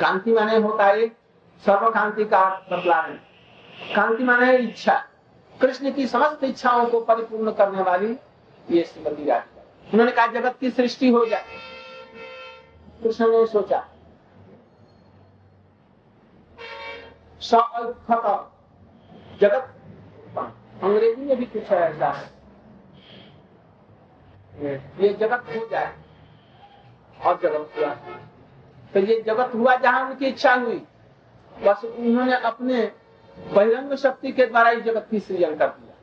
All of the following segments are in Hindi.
कांति माने होता है सर्व कांति का बतलाने। कांति माने इच्छा। कृष्ण की समस्त इच्छाओं को परिपूर्ण करने वाली ये श्रीमती राधिका उन्होंने कहा, जगत की सृष्टि हो जाए। कृष्ण ने सोचा जगत अंग्रेज़ी में भी कुछ है ऐसा है। ये जगत हो जाए। और जगत हुआ तो ये जगत हुआ जहाँ उनकी इच्छा हुई। बस उन्होंने अपने बहिरंग शक्ति के द्वारा ही जगत की सृजन कर दिया।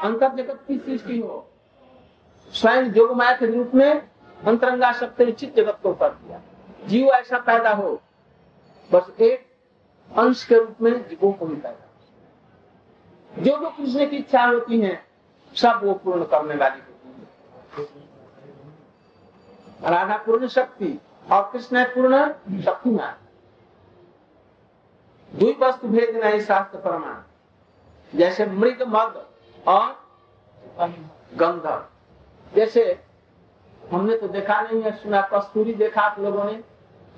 अंतर जगत की सृष्टि हो। स्वयं जोगमाया के रूप में अंतरंगा शक्ति निश्चित जगत को कर दिया। जीव ऐसा पैदा हो, बस एक अंश के रूप में जीवों को भी पैदा जो जो कृष्ण की इच्छा होती है, सब वो पूर्ण करने वाली होती है। राधा पूर्ण शक्ति और कृष्ण है पूर्ण शक्तिमान। दुई वस्तु भेद नहीं, शास्त्र प्रमाण। जैसे मृग मद और गंधर्व जैसे हमने तो देखा नहीं है, सुना कस्तूरी देखा आप लोगों ने?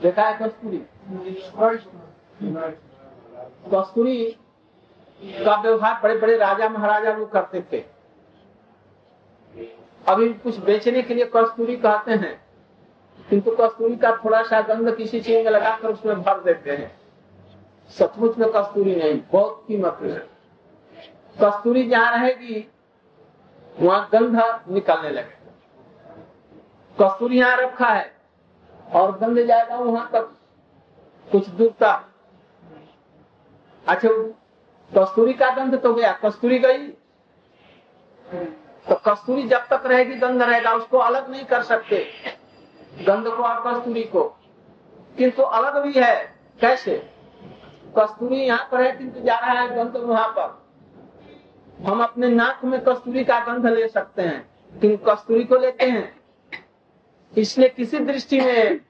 देखा है कस्तूरी? कस्तूरी का व्यवहार बड़े बड़े राजा महाराजा लोग करते थे। अभी कुछ बेचने के लिए कस्तूरी कहते हैं। किंतु कस्तूरी का थोड़ा सा गंध किसी चीज़ में लगाकर उसमें भर देते हैं। सचमुच में कस्तूरी नहीं, बहुत कीमत है। कस्तूरी जहाँ रहेगी, वहाँ गंध निकलने लगे। कस्तूरी यहाँ रखा है, और गंध जाएगा वहाँ तक। कुछ दूर तक। अच्छा कस्तूरी का गंध तो गया, कस्तूरी गई। तो कस्तूरी जब तक रहेगी, गंध रहेगा, उसको अलग नहीं कर सकते। गंध को और कस्तूरी को। किंतु अलग भी है। कैसे? कस्तूरी यहाँ पर है, किंतु जा रहा है गंध वहाँ पर। हम अपने नाक में कस्तूरी का गंध ले सकते हैं, किंतु कस्तूरी को लेते हैं। इसलिए किसी दृष्टि में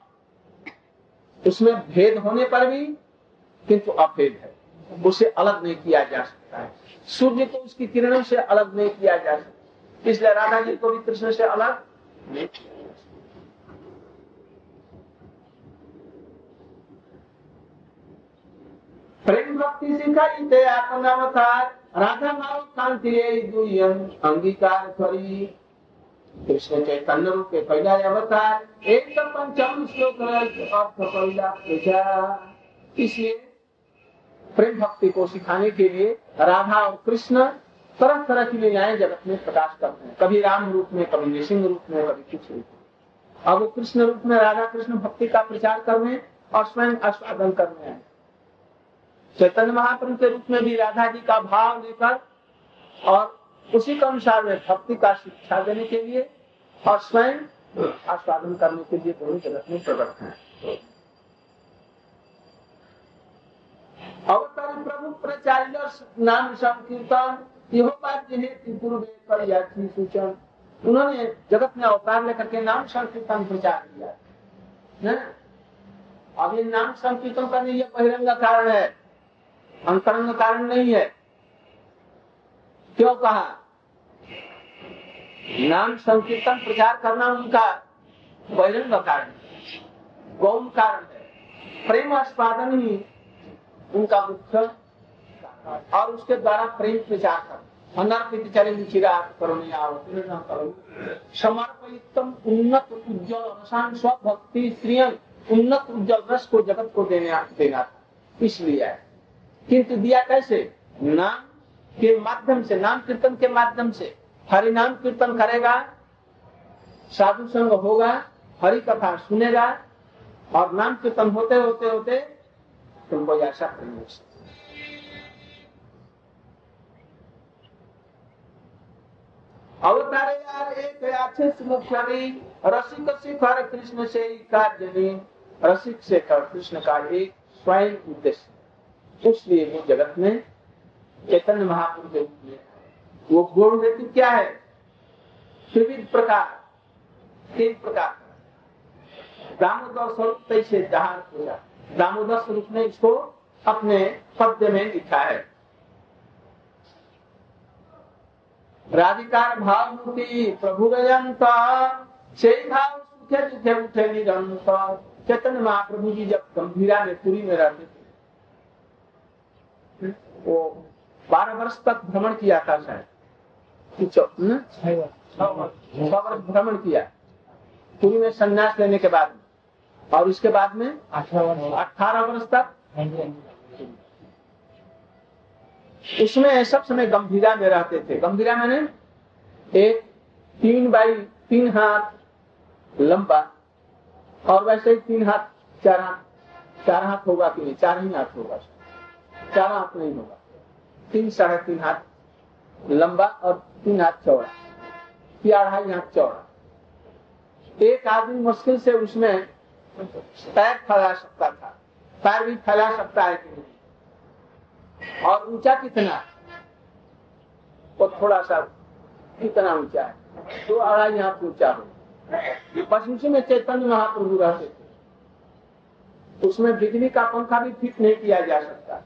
उसमें भेद होने पर भी किंतु अभेद है। उसे अलग नहीं किया जा सकता है। सूर्य को उसकी किरणों से अलग नहीं किया जा सकता। इसलिए राधा जी को भी कृष्ण से अलग नहीं किया प्रेम भक्ति सिखाई आपनावतार राधा भाव शांति अंगीकार करी कृष्ण चैतन्य रूप के पहला अवतार एक सौ पंचावन श्लोक अर्थ पहला इसलिए प्रेम भक्ति को सिखाने के लिए राधा और कृष्ण तरह तरह की लीलाएँ जगत में प्रकाश करते हैं। कभी राम रूप में कभी नृसिंह रूप में कभी कुछ रूप में अब वो कृष्ण रूप में राधा कृष्ण भक्ति का प्रचार करने और स्वयं आस्वादन करने हैं। चैतन्य महाप्रभु के रूप में भी राधा जी का भाव लेकर और उसी के अनुसार में भक्ति का शिक्षा देने के लिए और स्वयं आस्वादन करने के लिए दोनों जगत में प्रवृत्त है। अवतार प्रभु, प्रचार्य नाम संकीर्तन यह बात पूर्व सूचन। उन्होंने जगत में अवतार लेकर के नाम संकीर्तन प्रचार किया। अब ये नाम संकीर्तन करने ये बहिरंग कारण है। अंतरंग कारण नहीं है। क्यों कहा? नाम संकीर्तन प्रचार करना उनका बहिरंग कारण गौम कारण है। प्रेम आस्वादन ही उनका मुख्य और उसके द्वारा प्रेम प्रचार कर अनर्पित चले चिराग समर्पितम उन्नत उज्जवल रसान स्वभक्ति उन्नत उज्जवल रस को जगत को देने देना। था इसलिए किंतु दिया कैसे? नाम के माध्यम से नाम कीर्तन के माध्यम से। हरि नाम कीर्तन करेगा, साधु संग होगा, हरि कथा सुनेगा, और नाम कीर्तन होते होते होते तुमको ऐसा प्रेम अवतारे यार एक अच्छे रसिक शिखर कृष्ण से कार्य रसिक शेखर कृष्ण का एक स्वयं उद्देश्य। इसलिए वो जगत में चैतन्य महापुरुष के रूप में वो गुण हेतु क्या है? त्रिविध प्रकार, तीन प्रकार। दामोदर स्वरूप तैसे जहाँ दामोदर स्वरूप ने इसको अपने पद्य में लिखा है। राधिकार भाव मुक्ति प्रभु रजंत से भाव सुखे दुखे उठे निरंतर। चैतन्य महाप्रभु जी जब गंभीरा में पुरी में रहते थे वो बारह वर्ष तक भ्रमण किया था शायद। छह वर्ष। भ्रमण किया। पुरी में संन्यास लेने के बाद। और उसके बाद में अठारह वर्ष। तक। उसमें सब समय गंभीरा में रहते थे। गंभीरा मैंने एक तीन बाई तीन हाथ लंबा और वैसे ही तीन हाथ चार हाथ चार हाथ होगा कि नहीं? चार ही हाथ होगा। चार हाथ नहीं होगा। तीन साढ़े तीन हाथ लंबा और तीन हाथ चौड़ा। या अढ़ाई हाथ चौड़ा। एक आदमी मुश्किल से उसमें पैर फैला सकता था। पैर भी फैला सकता है कि नहीं? और ऊँचा कितना? वो थोड़ा सा कितना ऊँचा है? तो अढ़ाई हाथ ऊँचा हो। उसी में चैतन्य महाप्रभु रहते थे। उसमें बिजली का पंखा भी फिट नहीं किया जा सकता।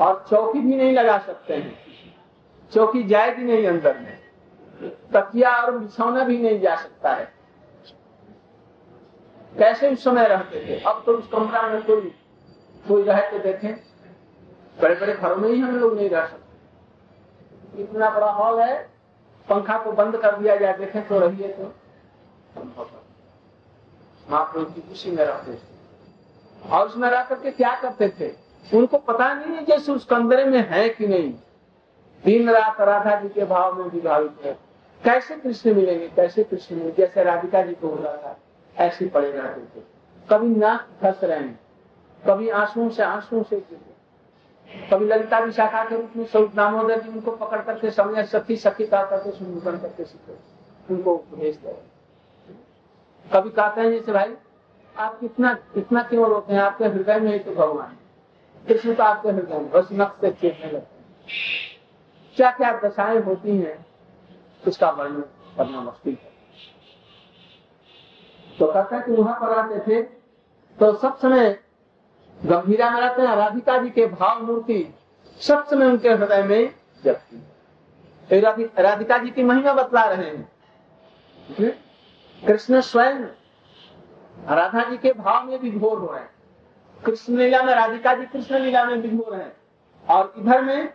और चौकी भी नहीं लगा सकते हैं। चौकी जाएगी नहीं अंदर में। तकिया और बिछौना भी नहीं जा सकता है। कैसे उस समय रहते थे? अब तो उस कमरा में कोई कोई रहे तो देखें। बड़े बड़े घरों में ही हम लोग नहीं रह सकते। इतना बड़ा हॉल है, पंखा को बंद कर दिया जाए, देखे तो रहिए तो। महाप्रभु की खुशी में रहते थे। और उसमें रह करके क्या करते थे? उनको पता नहीं है जैसे उस कमरे में है कि नहीं। दिन रात राधा जी के भाव में विभावित है। कैसे कृष्ण मिलेंगे, कैसे कृष्ण मिलेंगे? जैसे राधिका जी को हो रहा था ऐसे पड़े रहते थे। कभी नाक फंस रहे हैं, कभी आंसुओं से आंसुओं से कभी ललिता विशाखा के रूप में स्वरूप दामोदर जी उनको पकड़ करके समझ सखी सखी करके सुन करके सीखे। उनको भेज दे कभी कहते हैं जैसे भाई, आप कितना कितना क्यों रोते हैं, आपके हृदय में ही तो भगवान तो आपके हृदय में बस नक्श से चेतने लगते हैं। क्या क्या दशाएँ होती हैं, उसका वर्णन करना मुश्किल है। तो कहता है कि वहाँ पर आते थे तो सब समय गंभीरा में रहते हैं, राधिका जी के भाव मूर्ति सब समय उनके हृदय में जगती है। राधिका जी की महिमा बतला रहे हैं। कृष्ण स्वयं राधा जी के भाव में विभोर हो रहे हैं। कृष्ण लीला में राधिका जी कृष्ण लीला में विभोर है। और इधर में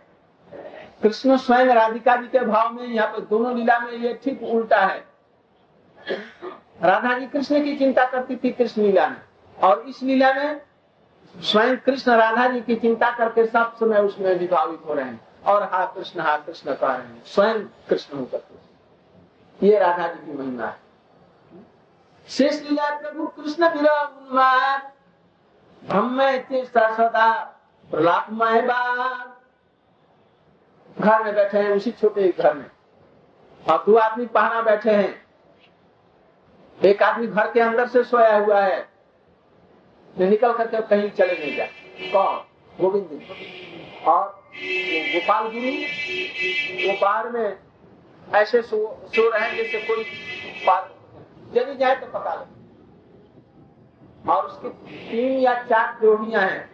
कृष्ण स्वयं राधिका जी के भाव में यहाँ पे दोनों लीला में ये ठीक उल्टा है। राधा जी कृष्ण की चिंता करती थी कृष्ण लीला में। और इस लीला में स्वयं कृष्ण राधा जी की चिंता करके सब समय उसमें विभावित हो रहे हैं। और हा कृष्ण हा कृष्ण कह रहे हैं। स्वयं कृष्ण होकर ये राधा जी की महिमा है। शेष लीला प्रभु कृष्ण उन्माद प्रलापमय घर में बैठे हैं उसी छोटे घर में। और दो आदमी पहना बैठे हैं। एक आदमी घर के अंदर से सोया हुआ है। निकल करके कहीं चले नहीं जाए कौन? गोविंद और गोपाल गुरु वो बाहर में ऐसे सो, सो रहे हैं जैसे कोई चली जाए तो पता लगे। और उसकी तीन या चार जोड़ियाँ हैं।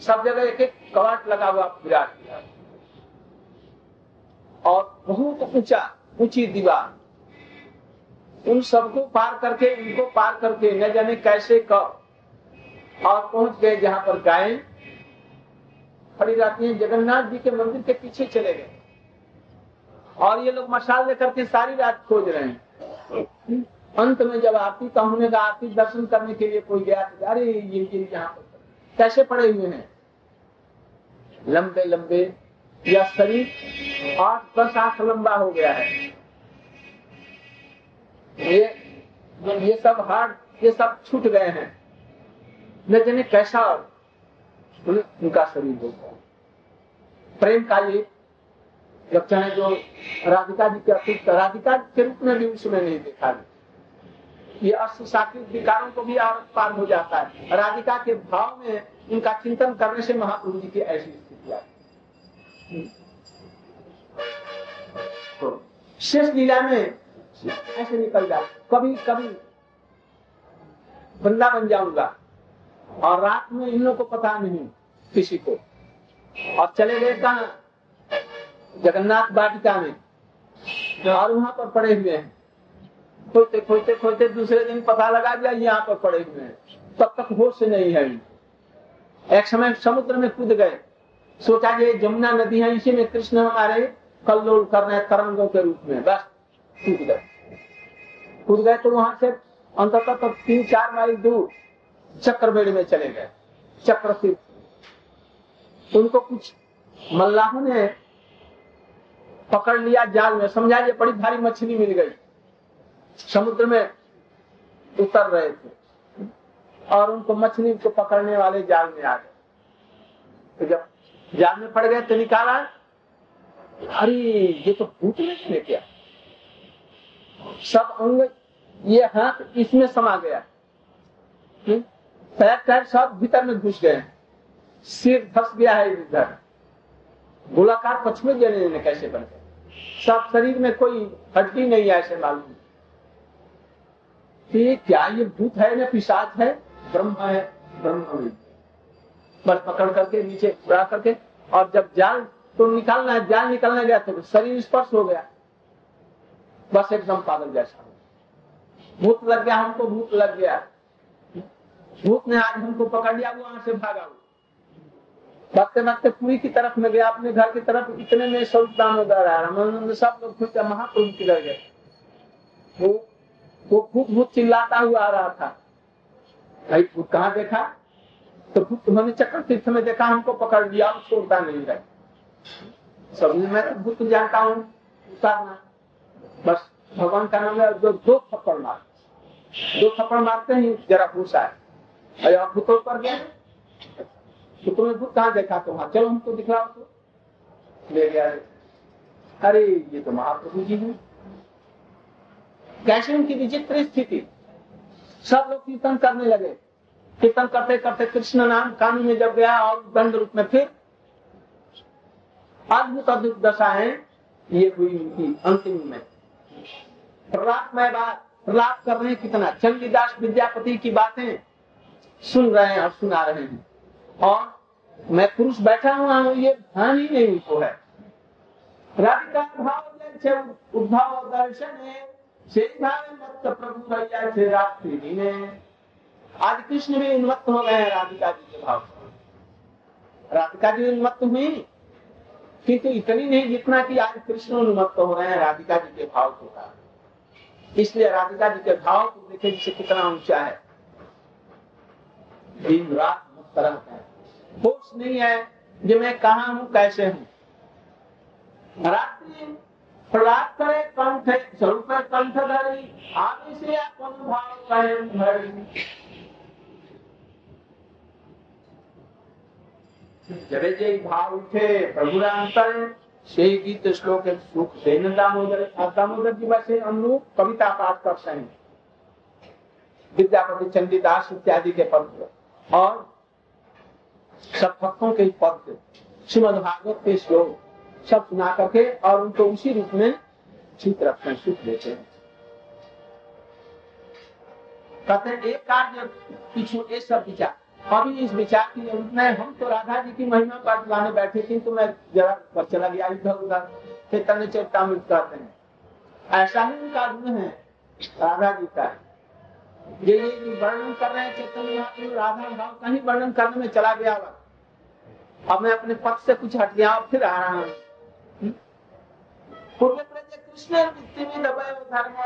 सब जगह एक एक कवाट लगा हुआ विराट। और बहुत ऊँचा, ऊँची दीवार। उन सबको पार करके इनको पार करके न जाने कैसे कब और पहुँच गए जहाँ पर गाय। खड़ी रहती हैं जगन्नाथ जी के मंदिर के पीछे चले गए। और ये लोग मशाल लेकर के सारी रात खोज रहे हैं। अंत में जब आरती का होने का आरती दर्शन करने के लिए कोई गया तो अरे, ये ये यहाँ पर कैसे पड़े हुए हैं? लंबे लंबे या शरीर आठ दस आठ लंबा हो गया है। ये ये सब हार्ट ये सब छूट गए हैं। न जाने कैसा उनका शरीर हो प्रेम का ये लक्षण है जो राधिका जी के राधिका के रूप में भी उसमें नहीं देखा। गया ये अष्ट सात्विक विकारों को भी और पार हो जाता है। राधिका के भाव में उनका चिंतन करने से महाप्रभु जी की ऐसी स्थिति आती तो शेष लीला में ऐसे निकल जाए। कभी कभी बंदा बन जाऊँगा और रात में इन लोग को पता नहीं किसी को। और चले गए कहा? जगन्नाथ बाटिका में। और वहाँ पर पड़े हुए हैं। खोजते खोजते खोजते दूसरे दिन पता लगा दिया यहाँ पर पड़े हुए हैं। तब तक होश नहीं है। एक समय समुद्र में कूद गए। सोचा ये जमुना नदी है, इसी में कृष्ण हमारे कल्लोल कर रहे तरंगों के रूप में। बस, कूद गए। कूद गए तो वहाँ से अंततः तो तीन चार माइल दूर चक्रबेड़ी में चले गए। चक्र फिर उनको कुछ मल्लाहों ने पकड़ लिया जाल में। समझा ये बड़ी भारी मछली मिल गई। समुद्र में उतर रहे थे और उनको मछली को पकड़ने वाले जाल में आ गए। तो जब जाल में पड़ गए तो निकाला, अरे, ये तो भूत ने क्या। सब अंग ये हाथ इसमें समा गया। हम्म? पैर पैर सब भीतर में घुस गए। सिर धस गया है इधर। गोलाकार पक्ष में देने कैसे बन गए? सब शरीर में कोई हड्डी नहीं है, ऐसे मालूम। ये क्या ये भूत है या पिशाच है? ब्रह्म है, ब्रह्म बस पकड़ करके, नीचे उड़ा करके, और जब जाल तो निकालना है जाल निकलने गया तो शरीर स्पर्श हो गया। बस एकदम पागल जैसा भूत लग गया हमको, भूत लग गया। भूत ने आज हमको पकड़ लिया, वो वहाँ से भागा। भागते भागते पूरी की तरफ़ में गया, अपने घर की तरफ़। इतने में सब दामोदर आया। रामानंद सब लोग खुद महाप्रभु की गए। वो वो भूत भूत चिल्लाता हुआ आ रहा था। भाई भूत कहाँ देखा? तो भूत उन्होंने चक्कर तीर्थ में देखा, हमको पकड़ लिया छोड़ता नहीं रहे। सब मैं तो भूत जानता हूँ, उतारना। बस भगवान का नाम है, जो दो थप्पड़ मार दो थप्पड़ मारते ही, जरा घुसा है। अरे आप भूतों पर गए तो तुम्हें भूत कहाँ देखा? तो चलो, हमको दिखलाओ तो। ले गया। अरे, ये तो महाप्रभु जी है। कैसे उनकी विचित्र स्थिति। सब लोग कीर्तन करने लगे। कीर्तन करते करते कृष्ण नाम कानून में जब गया और दंड रूप में फिर अद्भुत अद्भुत दशा है। ये हुई उनकी अंतिम में। प्रलाप में बात प्रलाप कर रहे हैं कितना? चंडीदास विद्यापति की बातें सुन रहे हैं और सुना रहे हैं। और मैं पुरुष बैठा हुआ हूँ, ये ध्यान ही नहीं उनको है। राधिका भाव उद्भव दर्शन है। प्रभु रात्रि में आज कृष्ण भी उन्मत्त हो गए राधिका जी के भाव। राधिका जी उन्मत्त हुई किंतु इतनी नहीं जितना कि आज कृष्ण उन्मत्त हो रहे हैं राधिका जी के भाव को कारण इसलिए राधिका जी के भाव को देखे जिसे कितना ऊँचा है। दिन रात मुक्त है। होश नहीं है जो मैं कहा हूँ, कैसे हूँ। रात्रि प्रलाप करे, कंठ स्वरूप कंठ धरी आगे से भाव कहे जब जे भाव उठे प्रभुरांतर से गीत श्लोक सुख देन दामोदर। दामोदर जी वैसे अनुरूप कविता पाठ कर सकें। विद्यापति चंडीदास इत्यादि के पद और सब भक्तों के पद श्रीमद भागवत के श्लोक। सब सुना करके और उनको उसी रूप में ठीक रखते हैं सुख देते हैं। कहते एक कार्य पीछू एक सब विचार। अभी इस विचार की ज़रूरत नहीं हम तो राधा जी की महिमा पाठ लाने बैठे थी तो मैं जरा चला गया, इधर उधर। चैतन्य चेतामृत कहते हैं। ऐसा ही उनका गुण है, राधा जी का। ये ये वर्णन कर रहे हैं, चैतन्य महाप्रभु राधा भाव का ही वर्णन करने में चला गया अब मैं अपने पक्ष से कुछ हट गया और फिर आ रहा हूँ। पूर्व कृष्ण धर्म।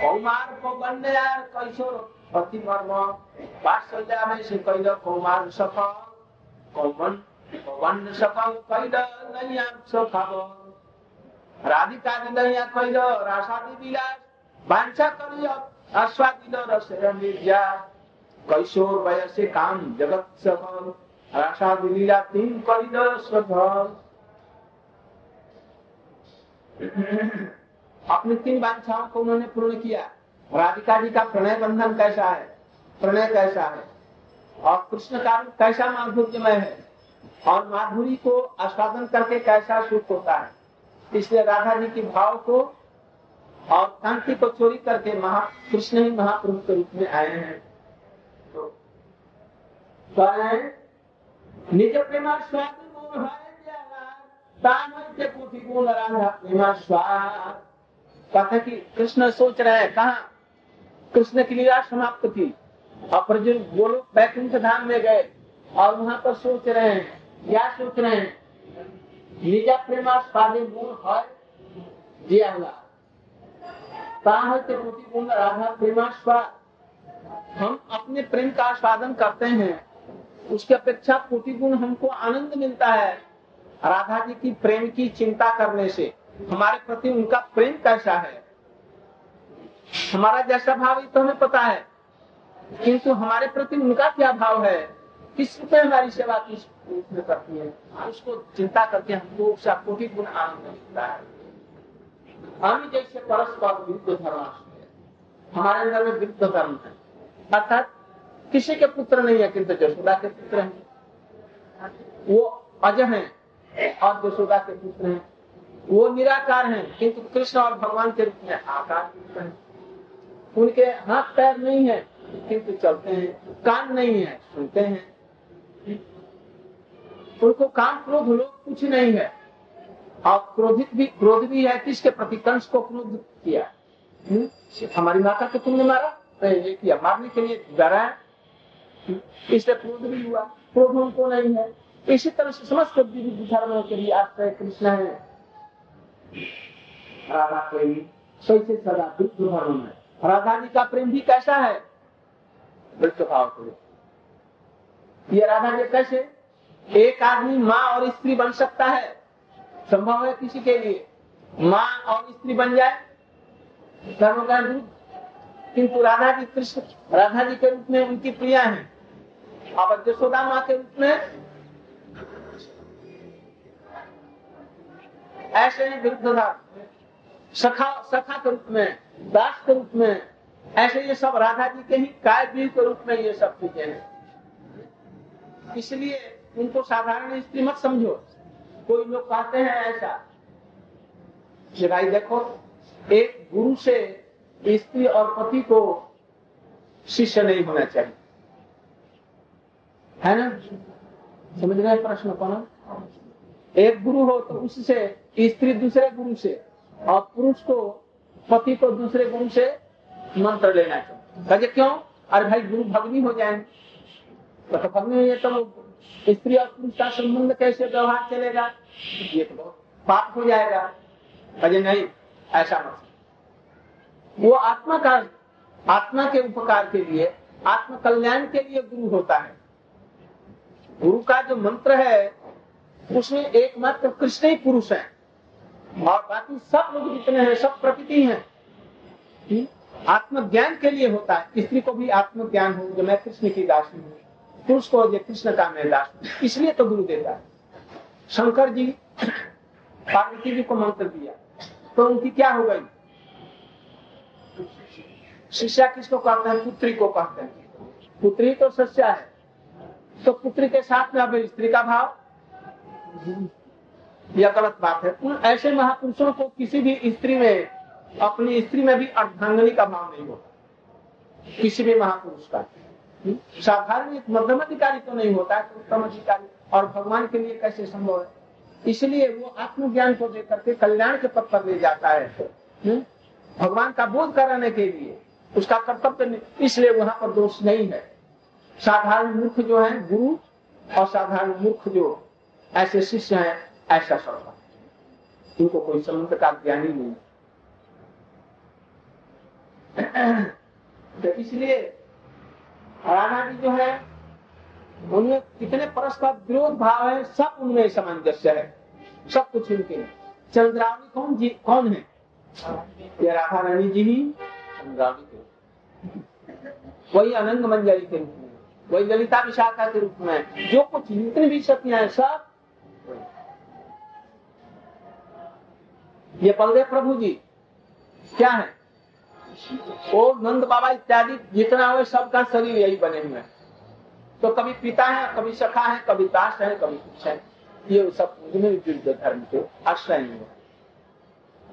कौमार को बंदे यार, कैसो अति मर्म वात्सल्य में से कैल कौमार सफल कौमन कौवन सफल कैल नैया सफल राधिका नैया कैल रासादी विलास। वांछा करियो आस्वादित रस निर्जा कैशोर वयसे काम जगत सफल। रासादी लीला तीन करिल सफल अपनी तीन वांछाओं को उन्होंने पूर्ण किया। राधिका जी का प्रणय बंधन कैसा है? प्रणय कैसा है? और कृष्ण का कैसा माधुर्यमय है? और माधुरी को आस्वादन करके कैसा सुख होता है? इसलिए राधा जी के भाव को और कांति को चोरी करके महा कृष्ण ही महापुरुष के रूप में आए हैं। तो निज प्रेमा प्रेमा स्वाद कथा की कृष्ण सोच रहे हैं, कहा? कृष्ण की लीला समाप्त थी। और प्रजुन वो लोग बैकुंठ धाम में गए और वहाँ पर सोच रहे हैं। क्या सोच रहे हैं? निजा प्रेमास्पादे मूल है दिया हुआ। गुण राधा प्रेमास्वाद हम अपने प्रेम का आस्वादन करते हैं। उसकी अपेक्षा कोटि हमको आनंद मिलता है। राधा जी की प्रेम की चिंता करने से, हमारे प्रति उनका प्रेम कैसा है? हमारा जैसा भाव तो हमें पता है, किंतु हमारे प्रति उनका क्या भाव है? किस रूप में हमारी सेवा किस रूप में करती है? उसको चिंता करके हमको उसका कोटि गुण आनंद मिलता है। हम जैसे परस्पर विरुद्ध धर्म हमारे अंदर में विरुद्ध धर्म है। अर्थात किसी के पुत्र नहीं है, किंतु जशोदा के पुत्र हैं। वो अज हैं। और जशोदा के पुत्र हैं। वो निराकार हैं, किंतु कृष्ण और भगवान के रूप में आकार हैं। उनके हाथ पैर नहीं है, किंतु चलते हैं, कान नहीं है, सुनते हैं। उनको काम क्रोध लोग कुछ नहीं है। और क्रोधित भी, क्रोध भी है किसके प्रति कंस को क्रोध किया। हम्म? हमारी माता को तुमने मारा? ये किया। मारने के लिए डरा इसलिए क्रोध भी हुआ। क्रोध उनको नहीं है। इसी तरह से समस्त धर्मों के लिए आश्रय कृष्ण है। राधा प्रेमी कैसे सदा वृद्ध धर्म में। राधा जी का प्रेम भी कैसा है? वृद्ध भाव से ये राधा जी कैसे? एक आदमी माँ और स्त्री बन सकता है? संभव है किसी के लिए? माँ और स्त्री बन जाए? धर्म का किंतु राधा जी कृष्ण, राधा जी के रूप में उनकी प्रिया है। अब यशोदा माँ के रूप में ऐसे ही विरुद्ध सखा सखा के रूप में, दास के रूप में, ऐसे ये सब राधा जी के ही, काय बीज के रूप में ये सब चीज़ें हैं। इसलिए उनको साधारण स्त्री मत समझो। कोई लोग कहते हैं ऐसा कि भाई देखो, एक गुरु से स्त्री और पति को शिष्य नहीं होना चाहिए। है ना? समझ रहे प्रश्न को ना एक गुरु हो तो उससे स्त्री दूसरे गुरु से और पुरुष को पति को दूसरे गुरु से मंत्र लेना चाहिए क्यों? अरे भाई, गुरु भगनी हो जाए। तो भगनी हो तो स्त्री और पुरुष का संबंध कैसे व्यवहार चलेगा? ये तो पाप हो जाएगा। अजय नहीं, ऐसा मत वो आत्मा का, आत्मा के उपकार के लिए आत्म कल्याण के लिए गुरु होता है। गुरु का जो मंत्र है, उसमें एकमात्र कृष्ण ही पुरुष है। और बाकी सब लोग जितने हैं, सब प्रकृति हैं। हम्म? आत्मज्ञान के लिए होता है। स्त्री को भी आत्मज्ञान हो, जो मैं कृष्ण की दास हूँ। पुरुष को जो कृष्ण का मैं दास इसलिए तो गुरु देता है। शंकर जी, पार्वती जी को मंत्र दिया। तो उनकी क्या हो गई? शिष्या किसको कहते हैं? पुत्री को कहते हैं। पुत्री तो सस्या है। तो पुत्री के साथ में अब स्त्री का भाव? यह गलत बात है। उन ऐसे महापुरुषों को किसी भी स्त्री में, अपनी स्त्री में भी अर्धांगनी का भाव नहीं होता। किसी भी महापुरुष का। साधारण मध्यम अधिकारी तो नहीं होता है उत्तम अधिकारी। और भगवान के लिए कैसे संभव है? इसलिए वो आत्मज्ञान को देकर के कल्याण के पथ पर ले जाता है। भगवान का बोध कराने के लिए, उसका कर्तव्य इसलिए वहाँ पर दोष नहीं है। साधारण मूर्ख जो है, गुरु और साधारण मूर्ख जो ऐसे शिष्य हैं ऐसा सर्व उनको कोई समुद्र का ज्ञान ही नहीं तो इसलिए राणा जी जो है उनमें कितने परस्पर विरोध भाव है, सब उनमें सामंजस्य है। सब कुछ उनके चंद्रावली कौन जी, कौन है? ये राधा रानी जी ही। चंद्रावली के। वही अनंग मंजरी के रूप में। वही ललिता विशाखा के रूप में। जो कुछ जितने भी शक्तियाँ हैं, सब ये बलदेव प्रभु जी, क्या है? वो नंद बाबा इत्यादि, जितना हुए सबका शरीर यही बने हुए हैं। तो कभी पिता है, कभी सखा है, कभी दास है, कभी कुछ है। ये सब विरुद्ध धर्म के आश्रय है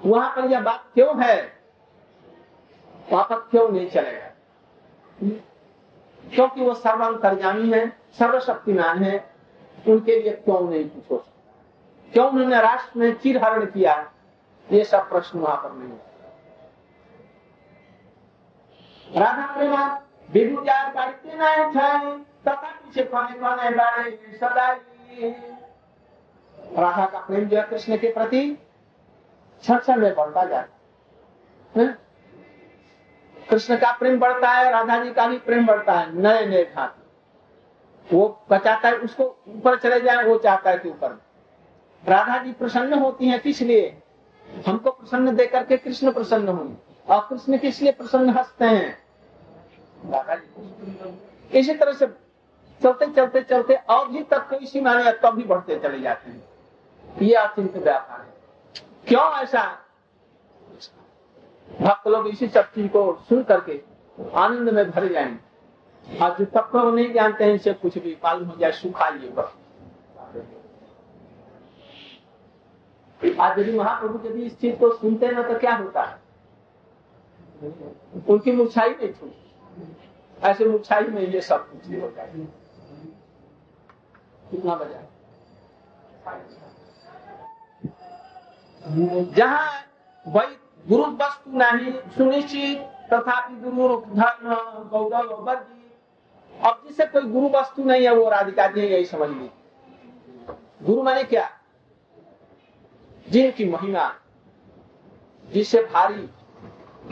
वहाँ पर यह बात क्यों है? वहाँ पर क्यों नहीं चलेगा? क्योंकि वो सर्वांतरजामी है, सर्वशक्तिमान है, उनके लिए क्यों नहीं कुछ हो सकता? क्यों उन्होंने राष्ट्र में चिरहरण किया? ये सब प्रश्न वहाँ पर नहीं राधा प्रेमा विभु जार बाड़ते ना उठाए तथा पीछे कोने कोने बाड़े सदाई। राधा का प्रेम जो है कृष्ण के प्रति क्षण में बढ़ता है। कृष्ण का प्रेम बढ़ता है, राधा जी का भी प्रेम बढ़ता है, नए नए खाते वो बचाता है, उसको ऊपर चले जाए, वो चाहता है कि ऊपर। राधा जी प्रसन्न होती है किस लिए? हमको प्रसन्न देकर के कृष्ण प्रसन्न होंगे। और कृष्ण किस लिए प्रसन्न हँसते हैं? इसी तरह से चलते चलते चलते अवधि तक कोई सीमा नहीं तब भी बढ़ते चले जाते हैं। ये अचिंत व्यापार है। क्यों ऐसा? भक्त लोग इसी सब चीज़ को सुन करके आनंद में भर जाएँगे। और जो तत्व वो नहीं जानते हैं इसे कुछ भी, मालूम हो जाए सुखा ये बस। आज यदि महाप्रभु यदि इस चीज़ को सुनते ना तो क्या होता है? उनकी मुरछाई नहीं छूट ऐसे मुरछाई में ये सब कुछ होता है। कितना बजा? जहाँ वही गुरु वस्तु नहीं, सुनिश्चित, तथापि गुरु गौरव वर्गी अब जिसे कोई गुरु वस्तु नहीं है, वो राधिका जी यही समझ ली गुरु माने क्या? जिनकी महिमा जिसे भारी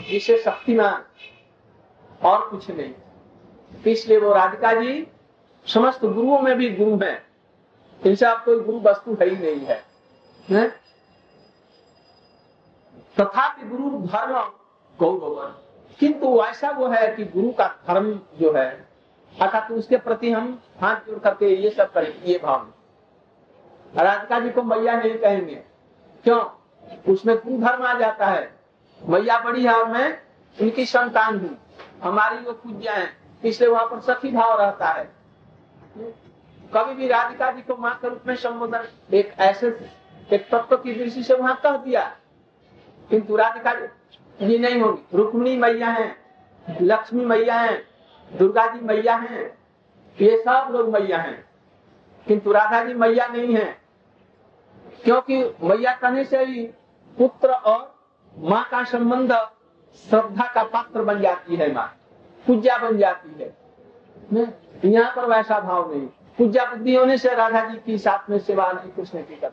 जिसे शक्तिमान और कुछ नहीं। इसलिए वो राधिका जी समस्त गुरुओं में भी गुरु है। इनसे आप कोई गुरु वस्तु है ही नहीं है, है? तथापि गुरु धर्म गौरव किंतु ऐसा वो है कि गुरु का धर्म जो है अर्थात तो उसके प्रति हम हाथ जोड़ करके ये सब करें ये भाव। राधिका जी को मैया नहीं कहेंगे। क्यों? उसमें गुरु धर्म आ जाता है। मैया बड़ी है और मैं उनकी संतान हूँ हमारी वो पूज्या है, इसलिए वहाँ पर सखी भाव रहता है। कभी भी राधिका जी को माँ के रूप में संबोधन, एक ऐसे एक तत्व की दृष्टि से वहाँ कह दिया। किंतु राधिका जी नहीं होगी। रुक्मिणी मैया है, लक्ष्मी मैया है दुर्गा जी मैया है, ये सब लोग मैया है। किंतु राधा जी मैया नहीं है। क्योंकि मैया कहने से ही पुत्र और माँ का संबंध श्रद्धा का पात्र बन जाती है माँ। पूजा बन जाती है। यहाँ पर वैसा भाव नहीं। पूजा बुद्धि होने से राधा जी की साथ में सेवा नहीं, कृष्ण की कर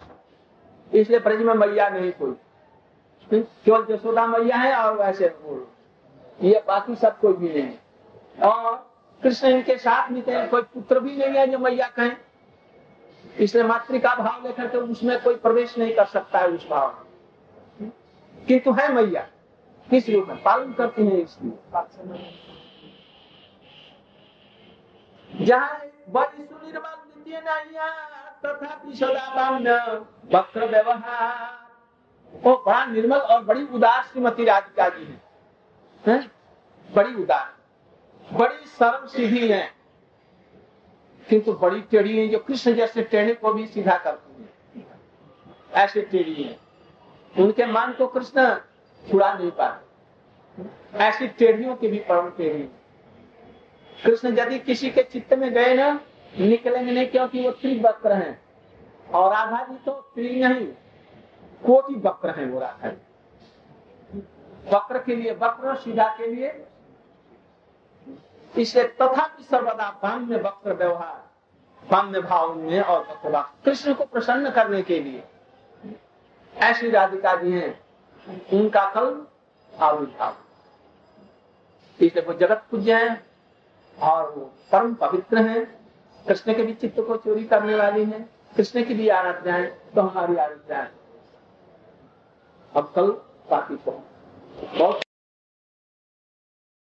इसलिए ब्रज में मैया नहीं कोई। केवल जसोदा मैया है और वैसे ये बाकी सब कोई भी नहीं और कृष्ण इनके साथ में थे, कोई पुत्र भी नहीं है जो मैया कहें। इसलिए मातृका भाव लेकर के उसमें कोई प्रवेश नहीं कर सकता है उस भाव में। किंतु है मैया किस रूप में? पालन करती है इसलिए जहाँ बड़ी तथा वक्र व्यवहार। वो बड़ा निर्मल और बड़ी उदार श्रीमती राधिका जी है, है? बड़ी उदार। बड़ी सरल सीधी है। किंतु बड़ी टेढ़ी है जो कृष्ण जैसे टेढ़े को भी सीधा करती है ऐसे टेढ़ी है। उनके मान को कृष्ण छुड़ा नहीं पाते। ऐसी टेढ़ियों की भी परम टेढ़ी कृष्ण यदि किसी के चित्त में गए ना, निकलेंगे नहीं क्योंकि वो त्रिवक्र हैं। और राधा जी तो त्रि नहीं, कोटि वक्र है वो राधा जी वक्र के लिए, वक्र सीधा के लिए इसलिए तथा सर्वदा बाम्य वक्र व्यवहार, बाम्य भाव में और वक्र कृष्ण को प्रसन्न करने के लिए ऐसी राधिका जी हैं, उनका कल आविर्भाव इसलिए वो जगत पूज्य है और वो परम पवित्र है। कृष्ण के भी चित्त को चोरी करने वाली है। कृष्ण की भी आराध्या है तो हमारी आराध्या है। अब कल बाकी को। बहुत